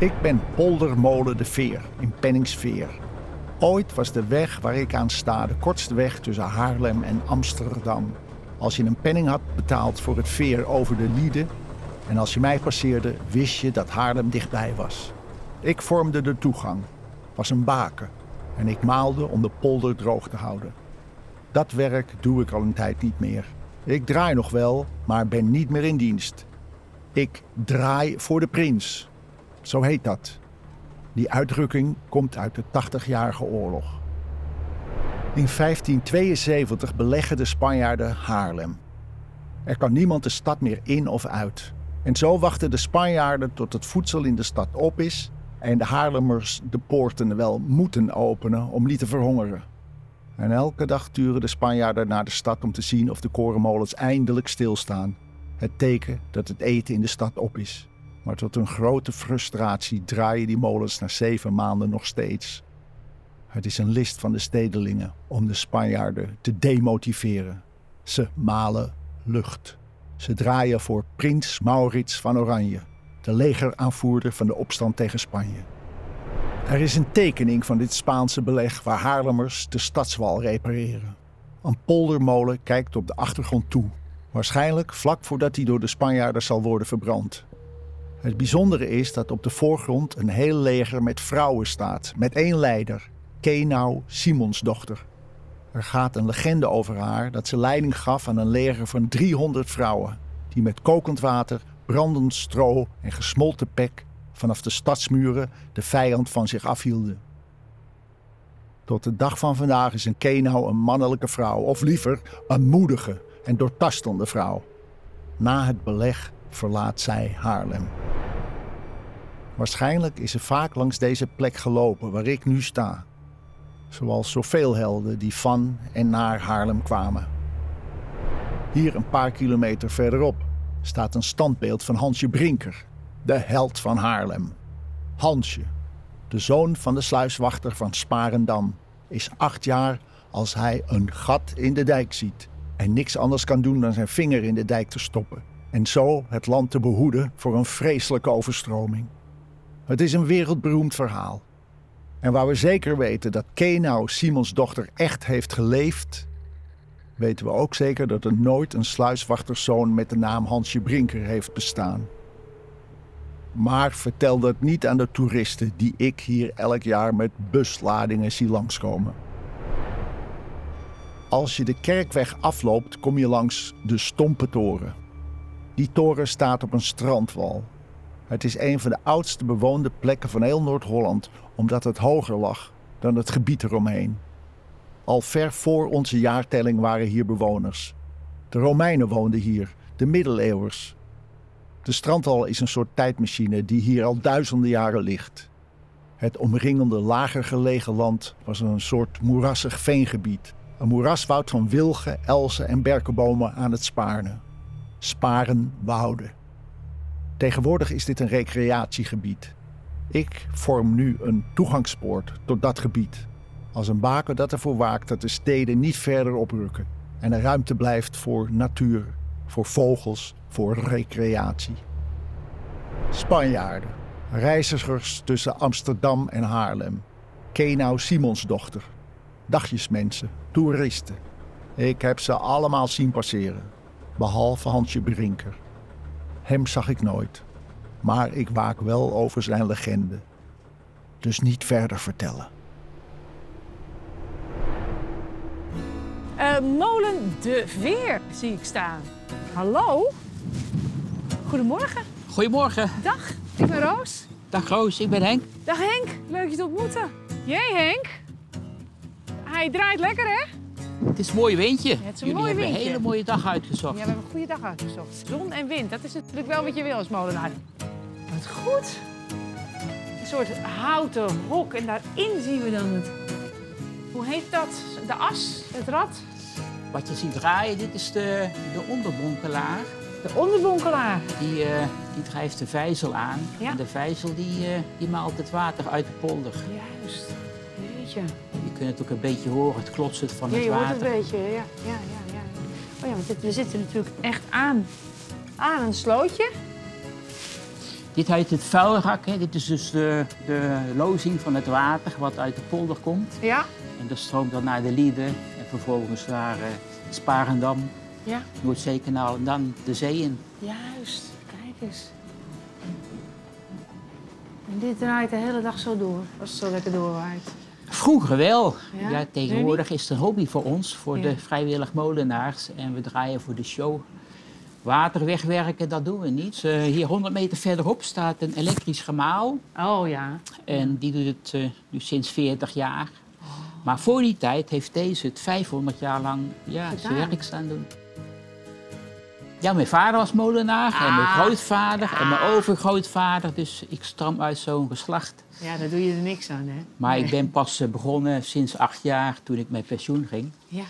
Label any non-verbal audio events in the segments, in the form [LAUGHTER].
Ik ben Poldermolen de Veer in Penningsveer. Ooit was de weg waar ik aan sta de kortste weg tussen Haarlem en Amsterdam. Als je een penning had betaald voor het veer over de Liede en als je mij passeerde, wist je dat Haarlem dichtbij was. Ik vormde de toegang, was een baken en ik maalde om de polder droog te houden. Dat werk doe ik al een tijd niet meer. Ik draai nog wel, maar ben niet meer in dienst. Ik draai voor de prins. Zo heet dat. Die uitdrukking komt uit de 80-jarige oorlog. In 1572 beleggen de Spanjaarden Haarlem. Er kan niemand de stad meer in of uit. En zo wachten de Spanjaarden tot het voedsel in de stad op is en de Haarlemmers de poorten wel moeten openen om niet te verhongeren. En elke dag turen de Spanjaarden naar de stad om te zien of de korenmolens eindelijk stilstaan. Het teken dat het eten in de stad op is. Maar tot hun grote frustratie draaien die molens na zeven maanden nog steeds. Het is een list van de stedelingen om de Spanjaarden te demotiveren. Ze malen lucht. Ze draaien voor prins Maurits van Oranje, de legeraanvoerder van de opstand tegen Spanje. Er is een tekening van dit Spaanse beleg waar Haarlemmers de stadswal repareren. Een poldermolen kijkt op de achtergrond toe, waarschijnlijk vlak voordat hij door de Spanjaarden zal worden verbrand. Het bijzondere is dat op de voorgrond een heel leger met vrouwen staat, met één leider, Kenau Simonsdochter. Er gaat een legende over haar dat ze leiding gaf aan een leger van 300 vrouwen, die met kokend water, brandend stro en gesmolten pek vanaf de stadsmuren de vijand van zich afhielden. Tot de dag van vandaag is een Kenau een mannelijke vrouw, of liever een moedige en doortastende vrouw. Na het beleg verlaat zij Haarlem. Waarschijnlijk is ze vaak langs deze plek gelopen waar ik nu sta. Zoals zoveel helden die van en naar Haarlem kwamen. Hier een paar kilometer verderop staat een standbeeld van Hansje Brinker, de held van Haarlem. Hansje, de zoon van de sluiswachter van Sparendam, is acht jaar als hij een gat in de dijk ziet en niks anders kan doen dan zijn vinger in de dijk te stoppen en zo het land te behoeden voor een vreselijke overstroming. Het is een wereldberoemd verhaal. En waar we zeker weten dat Kenau Simons dochter echt heeft geleefd, weten we ook zeker dat er nooit een sluiswachterszoon met de naam Hansje Brinker heeft bestaan. Maar vertel dat niet aan de toeristen die ik hier elk jaar met busladingen zie langskomen. Als je de kerkweg afloopt, kom je langs de Stompe Toren. Die toren staat op een strandwal. Het is een van de oudste bewoonde plekken van heel Noord-Holland, omdat het hoger lag dan het gebied eromheen. Al ver voor onze jaartelling waren hier bewoners. De Romeinen woonden hier, de middeleeuwers. De strandwal is een soort tijdmachine die hier al duizenden jaren ligt. Het omringende lager gelegen land was een soort moerassig veengebied. Een moeraswoud van wilgen, elzen en berkenbomen aan het Spaarne. Sparen wouden. Tegenwoordig is dit een recreatiegebied. Ik vorm nu een toegangspoort tot dat gebied. Als een baken dat ervoor waakt dat de steden niet verder oprukken en er ruimte blijft voor natuur, voor vogels, voor recreatie. Spanjaarden, reizigers tussen Amsterdam en Haarlem. Kenau Simonsdochter, dagjesmensen, toeristen. Ik heb ze allemaal zien passeren, behalve Hansje Brinker. Hem zag ik nooit, maar ik waak wel over zijn legende. Dus niet verder vertellen. Uh, molen De Veer zie ik staan. Hallo? Goedemorgen. Goedemorgen. Dag, ik ben Roos. Dag Roos, ik ben Henk. Dag Henk, leuk je te ontmoeten. Jee Henk. Hij draait lekker hè? Het is een mooi windje. het is een Jullie mooi hebben windje. een hele mooie dag uitgezocht. Ja, we hebben een goede dag uitgezocht. Zon en wind, dat is natuurlijk wel wat je wil als molenaar. Wat goed. Een soort houten hok en daarin zien we dan het... Hoe heet dat? De as, het rad, Wat je ziet draaien, dit is de, de onderbonkelaar. de onderbonkelaar. Die, eh, die drijft de vijzel aan. Ja. En de vijzel die, eh, die maalt het water uit de polder. Juist. Jeetje. Je kunt het ook een beetje horen, het klotsen van Ja, het je hoort het water. een beetje. Ja, ja, ja. ja. Oh ja, want dit- we zitten natuurlijk echt aan, aan een slootje. Dit heet het vuilrak. Hè. Dit is dus de, de lozing van het water wat uit de polder komt. Ja? En dat stroomt dan naar de Lieden en vervolgens naar uh, Sparendam, Ja. Noordzeekanaal en dan de zee in. Juist. Kijk eens. En dit draait de hele dag zo door, als het zo lekker doorwaait. Vroeger wel. Ja? Ja, tegenwoordig is het een hobby voor ons, voor Ja. de vrijwillig molenaars. En we draaien voor de show. Water wegwerken, dat doen we niet. Hier 100 meter verderop staat een elektrisch gemaal. Oh ja. En die doet het eh, nu sinds 40 jaar. Maar voor die tijd heeft deze het 500 jaar lang ja, zijn werk staan doen. Ja, mijn vader was molenaar en mijn Ah. grootvader en mijn overgrootvader. Dus ik stam uit zo'n geslacht. Ja, daar doe je er niks aan, hè? Maar Nee. ik ben pas eh, begonnen sinds acht jaar toen ik met pensioen ging. Ja.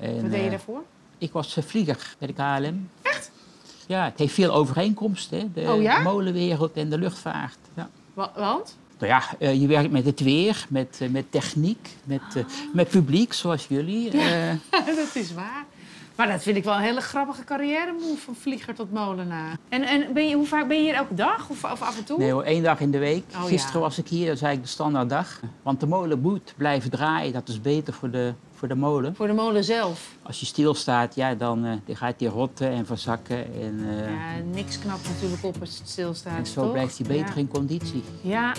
En, Wat deed je eh, daarvoor? ik was eh, vlieger bij de KLM. Echt? Ja, het heeft veel overeenkomsten, de Oh ja? molenwereld en de luchtvaart. Ja. Wa- Want? Nou ja, je werkt met het weer, met, met techniek, met, eh, met publiek zoals jullie. Eh, [LAUGHS] dat is waar. Maar dat vind ik wel een hele grappige carrière move van vlieger tot molenaar. En, en ben je, hoe vaak ben je hier elke dag of, of af en toe? nee hoor, één dag in de week. Oh, Gisteren ja. was ik hier, dat is eigenlijk de standaarddag. Want de molen moet blijven draaien, dat is beter voor de, voor de molen. Voor de molen zelf. Als je stilstaat, ja, dan, eh, dan gaat die rotten en verzakken. En, eh, Ja, niks knapt natuurlijk op als het stilstaat. en zo toch? blijft hij beter ja. in conditie. Ja,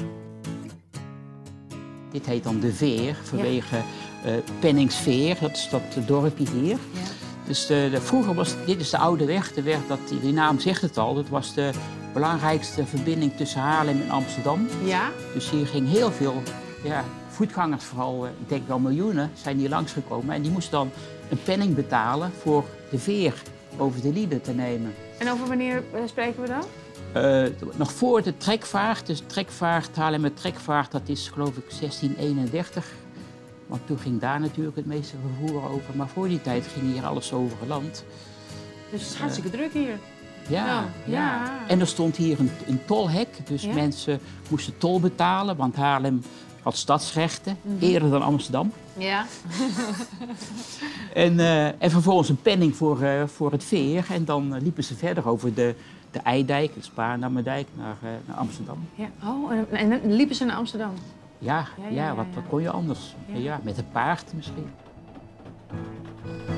Dit heet dan de Veer, vanwege eh Penningsveer, dat is dat dorpje hier. ja. Dus de, de- vroeger was dit is de oude weg. De weg dat, die naam zegt het al, dat was de belangrijkste verbinding tussen Haarlem en Amsterdam. ja. Dus hier ging heel veel ja, voetgangers, vooral, eh, ik denk wel miljoenen, zijn hier langsgekomen. En die moesten dan een penning betalen voor de veer over de Lieden te nemen. En over wanneer eh, spreken we dan? Eh, nog voor de trekvaart, dus trekvaart, Haarlemmer trekvaart, dat is geloof ik 1631. Want toen ging daar natuurlijk het meeste vervoer over. Maar voor die tijd ging hier alles over land. Dus het is hartstikke druk hier. Ja, Ja. En er stond hier een, een tolhek, dus Ja. mensen moesten tol betalen, want Haarlem had stadsrechten, Mhm. eerder dan Amsterdam. Ja. En, eh, en vervolgens een penning voor, eh, voor het veer. En dan eh, liepen ze verder over de, de Eidijk, de Spaarnammerdijk, naar, eh, naar Amsterdam. ja. Oh, en, en liepen ze naar Amsterdam. Ja, Ja, wat, kon je anders? Ja. Met een paard misschien.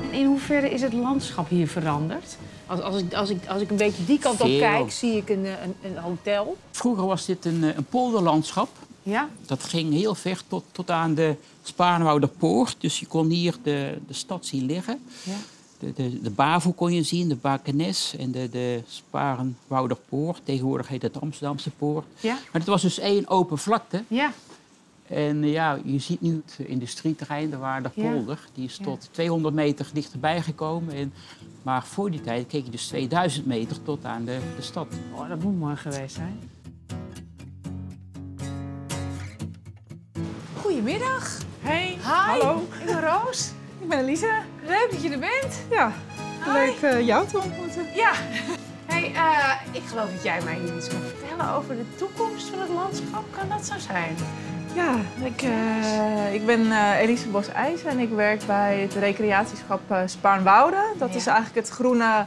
En in hoeverre is het landschap hier veranderd? Als, als, ik, als, ik, als ik een beetje die kant op kijk, zie ik een, een, een hotel. Vroeger was dit een, eh, een polderlandschap. Ja? Dat ging heel ver tot, tot aan de Spaarnwouderpoort. Dus je kon hier de, de stad zien liggen. Ja. De, de, de Bavo kon je zien, de Bakenes en de, de Sparenwouderpoort. Tegenwoordig heet het Amsterdamse Poort. Ja? Maar het was dus één open vlakte. Ja. En eh, ja, je ziet nu het industrieterrein, de Waarderpolder. Die is Ja. tot 200 meter dichterbij gekomen. En, maar voor die tijd keek je dus 2000 meter tot aan de, de stad. Oh, dat moet mooi geweest zijn. Goedemiddag. Hey, Hi. hallo. Ik ben Roos. Ik ben Elise. Leuk dat je er bent. Ja, leuk eh, jou te ontmoeten. Ja. Hey, eh, ik geloof dat jij mij hier iets kan vertellen over de toekomst van het landschap. Kan dat zo zijn? Ja, ik, eh, ik ben eh, Elise Bos-IJs en ik werk bij het recreatieschap eh Spaarnwoude. Dat Ja. is eigenlijk het groene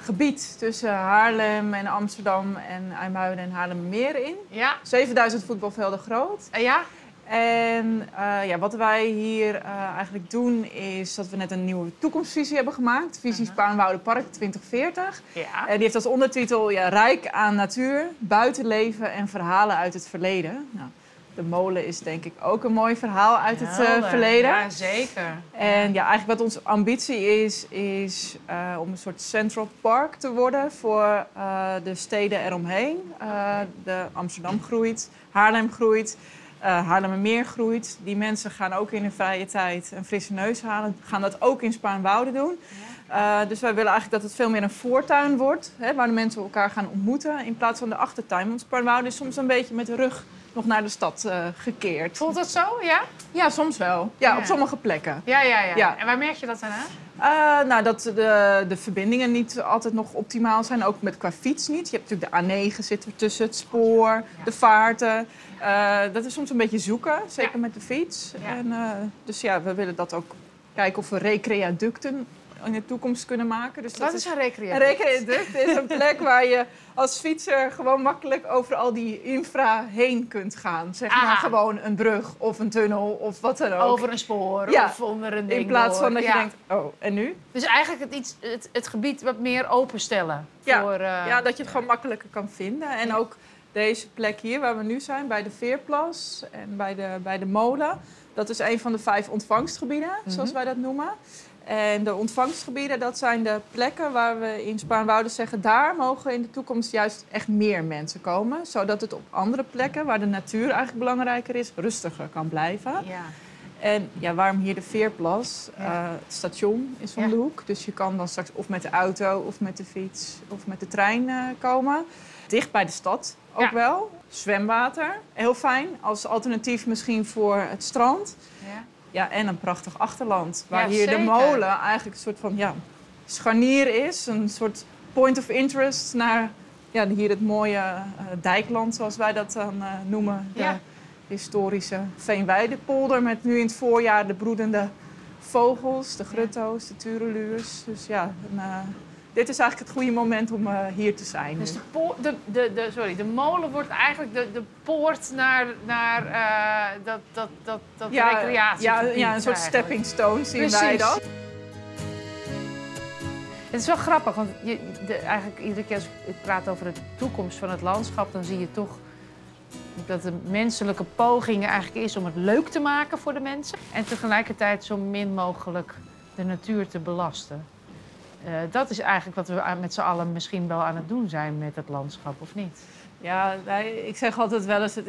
gebied tussen Haarlem en Amsterdam en IJmuiden en Haarlemmermeer in. Ja. 7000 voetbalvelden groot. Ja? En ja, wat wij hier eigenlijk doen is dat we net een nieuwe toekomstvisie hebben gemaakt. Visie Uh-huh. Spaarnwoude Park 2040. Ja. En die heeft als ondertitel ja, Rijk aan natuur, buitenleven en verhalen uit het verleden. Nou, de molen is denk ik ook een mooi verhaal uit het eh, verleden. Ja, zeker. En ja, eigenlijk wat onze ambitie is, is eh, om een soort central park te worden voor eh, de steden eromheen. De Amsterdam groeit, Haarlem groeit, eh Haarlemmermeer groeit. Die mensen gaan ook in hun vrije tijd een frisse neus halen, gaan dat ook in Spaarnwoude doen. Eh, dus wij willen eigenlijk dat het veel meer een voortuin wordt, hè, waar de mensen elkaar gaan ontmoeten in plaats van de achtertuin. Want Spaarnwoude is soms een beetje met de rug nog naar de stad eh, gekeerd. Voelt dat zo? Ja? Ja, soms wel. Ja, Ja. op sommige plekken. Ja, ja, ja. Ja. En waar merk je dat dan aan? Eh, nou, dat de, de verbindingen niet altijd nog optimaal zijn. Ook met qua fiets niet. Je hebt natuurlijk de A9 zit er tussen, het spoor, de vaarten. Eh, dat is soms een beetje zoeken, zeker Ja. met de fiets. Ja. En, eh, dus ja, we willen dat ook kijken of we recreaducten in de toekomst kunnen maken. Dus Wat is een Een recreatie? recreaduct is een plek waar je als fietser gewoon makkelijk over al die infra heen kunt gaan. Zeg maar gewoon een brug of een tunnel of wat dan ook. Over een spoor Ja. of onder een ding In plaats van dat je denkt, oh, en nu? Dus eigenlijk het, iets, het, het gebied wat meer openstellen. Ja. Voor, eh, ja, dat je het gewoon makkelijker kan vinden. En ook deze plek hier waar we nu zijn, bij de Veerplas en bij de, bij de molen. Dat is een van de vijf ontvangstgebieden, zoals wij dat noemen. En de ontvangstgebieden, dat zijn de plekken waar we in Spaanwouden zeggen... daar mogen in de toekomst juist echt meer mensen komen. Zodat het op andere plekken, waar de natuur eigenlijk belangrijker is... rustiger kan blijven. Ja. En ja, waarom hier de Veerplas? Ja. Eh, het station is om Ja. de hoek. Dus je kan dan straks of met de auto of met de fiets of met de trein eh, komen. Dicht bij de stad ook Ja. wel. Zwemwater, heel fijn. Als alternatief misschien voor het strand. Ja. En een prachtig achterland. Waar Ja, hier zeker. de molen eigenlijk een soort van ja, scharnier is. Een soort point of interest naar ja, hier het mooie eh, dijkland, zoals wij dat dan eh, noemen. De Ja. historische Veenweidepolder met nu in het voorjaar de broedende vogels, de grutto's, de tureluurs. Dus ja, een, eh, dit is eigenlijk het goede moment om eh, hier te zijn. Dus de, de, de, de, sorry, de molen wordt eigenlijk de, de poort naar, naar eh, dat, dat, dat, dat ja, recreatie. ja, ja, een soort stepping stone zien wij dat. Het is wel grappig, want je, eigenlijk iedere keer als ik praat over de toekomst van het landschap, dan zie je toch dat de menselijke poging eigenlijk is om het leuk te maken voor de mensen en tegelijkertijd zo min mogelijk de natuur te belasten. Eh, dat is eigenlijk wat we met z'n allen misschien wel aan het doen zijn met het landschap, of niet? Ja, ik zeg altijd wel eens, het,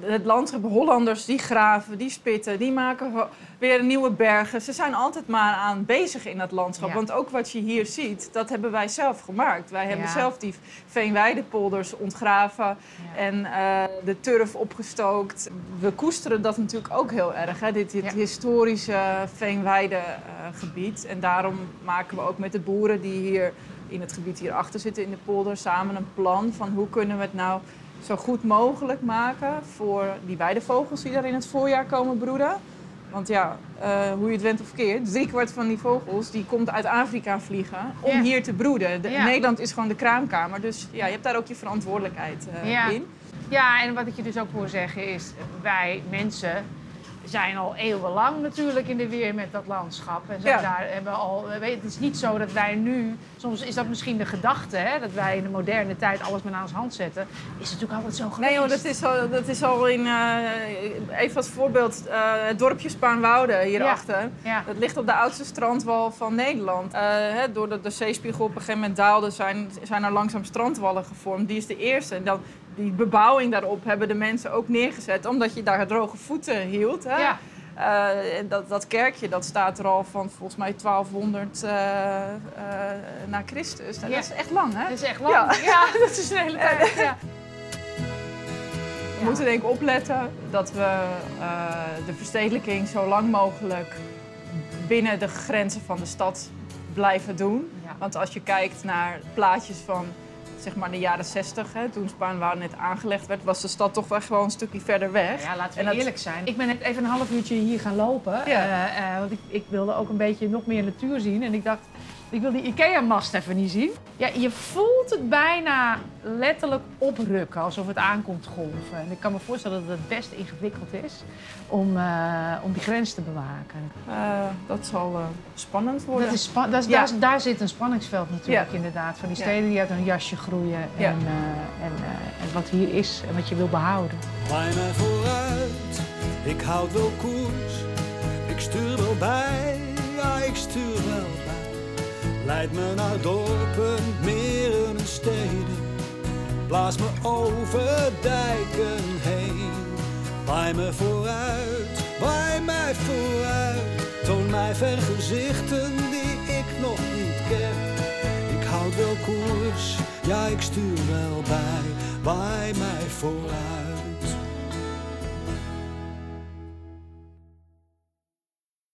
het landschap Hollanders die graven, die spitten, die maken weer nieuwe bergen. Ze zijn altijd maar aan bezig in dat landschap. Ja. Want ook wat je hier ziet, dat hebben wij zelf gemaakt. Wij hebben Ja. zelf die veenweidepolders ontgraven en eh, de turf opgestookt. We koesteren dat natuurlijk ook heel erg, hè? dit, historische veenweidegebied. en daarom maken we ook met de boeren die hier in het gebied hierachter zitten in de polder samen een plan van hoe kunnen we het nou zo goed mogelijk maken voor die weidevogels die daar in het voorjaar komen broeden. Want ja, eh, hoe je het went of keert, driekwart van die vogels die komt uit Afrika vliegen om Ja. hier te broeden. De- Ja. Nederland is gewoon de kraamkamer, dus ja, je hebt daar ook je verantwoordelijkheid eh, Ja. in. Ja, en wat ik je dus ook hoor zeggen is, wij mensen zijn al eeuwenlang natuurlijk in de weer met dat landschap. En Ja. daar hebben al, weet, het is niet zo dat wij nu, soms is dat misschien de gedachte, hè, dat wij in de moderne tijd alles maar aan ons hand zetten. Is het natuurlijk altijd zo geweest. Nee, joh, dat is al, dat is al in, eh, even als voorbeeld, eh, het dorpje Spaanwouden hierachter. Ja. Dat ligt op de oudste strandwal van Nederland. Eh, hè, doordat de zeespiegel op een gegeven moment daalde, zijn, zijn er langzaam strandwallen gevormd. Die is de eerste. En dan, die bebouwing daarop hebben de mensen ook neergezet, omdat je daar droge voeten hield. Hè? Ja. En dat, dat kerkje dat staat er al van volgens mij 1200 eh, eh, na Christus. Ja. Dat is echt lang, hè? Dat is echt lang. Ja. Ja, [LAUGHS] dat is een hele tijd. Ja. We moeten denk ik opletten dat we de verstedelijking zo lang mogelijk binnen de grenzen van de stad blijven doen. Want als je kijkt naar plaatjes van zeg maar de jaren 60, hè, toen Spaanwouden net aangelegd werd, was de stad toch wel gewoon een stukje verder weg. Ja, laten we dat- eerlijk zijn. Ik ben net even een half uurtje hier gaan lopen. Ja. eh, eh, want ik, ik wilde ook een beetje nog meer natuur zien. En ik dacht, ik wil die IKEA-mast even niet zien. Ja, je voelt het bijna letterlijk oprukken, alsof het aankomt golven. En ik kan me voorstellen dat het best ingewikkeld is om, eh, om die grens te bewaken. Eh, dat zal eh, spannend worden. Dat is spa- dat is, Ja. daar, zit een spanningsveld natuurlijk Ja. inderdaad. Van die Ja. steden die uit een jasje groeien. En, Ja. eh, en, eh, en wat hier is en wat je wil behouden. Waai mij vooruit, ik houd wel koers. Ik stuur wel bij, ja ik stuur wel bij. Leid me naar dorpen, meren en steden. Blaas me over dijken heen. Waai me vooruit, waai mij vooruit. Toon mij vergezichten die ik nog niet ken. Ik houd wel koers, ja ik stuur wel bij. Waai mij vooruit.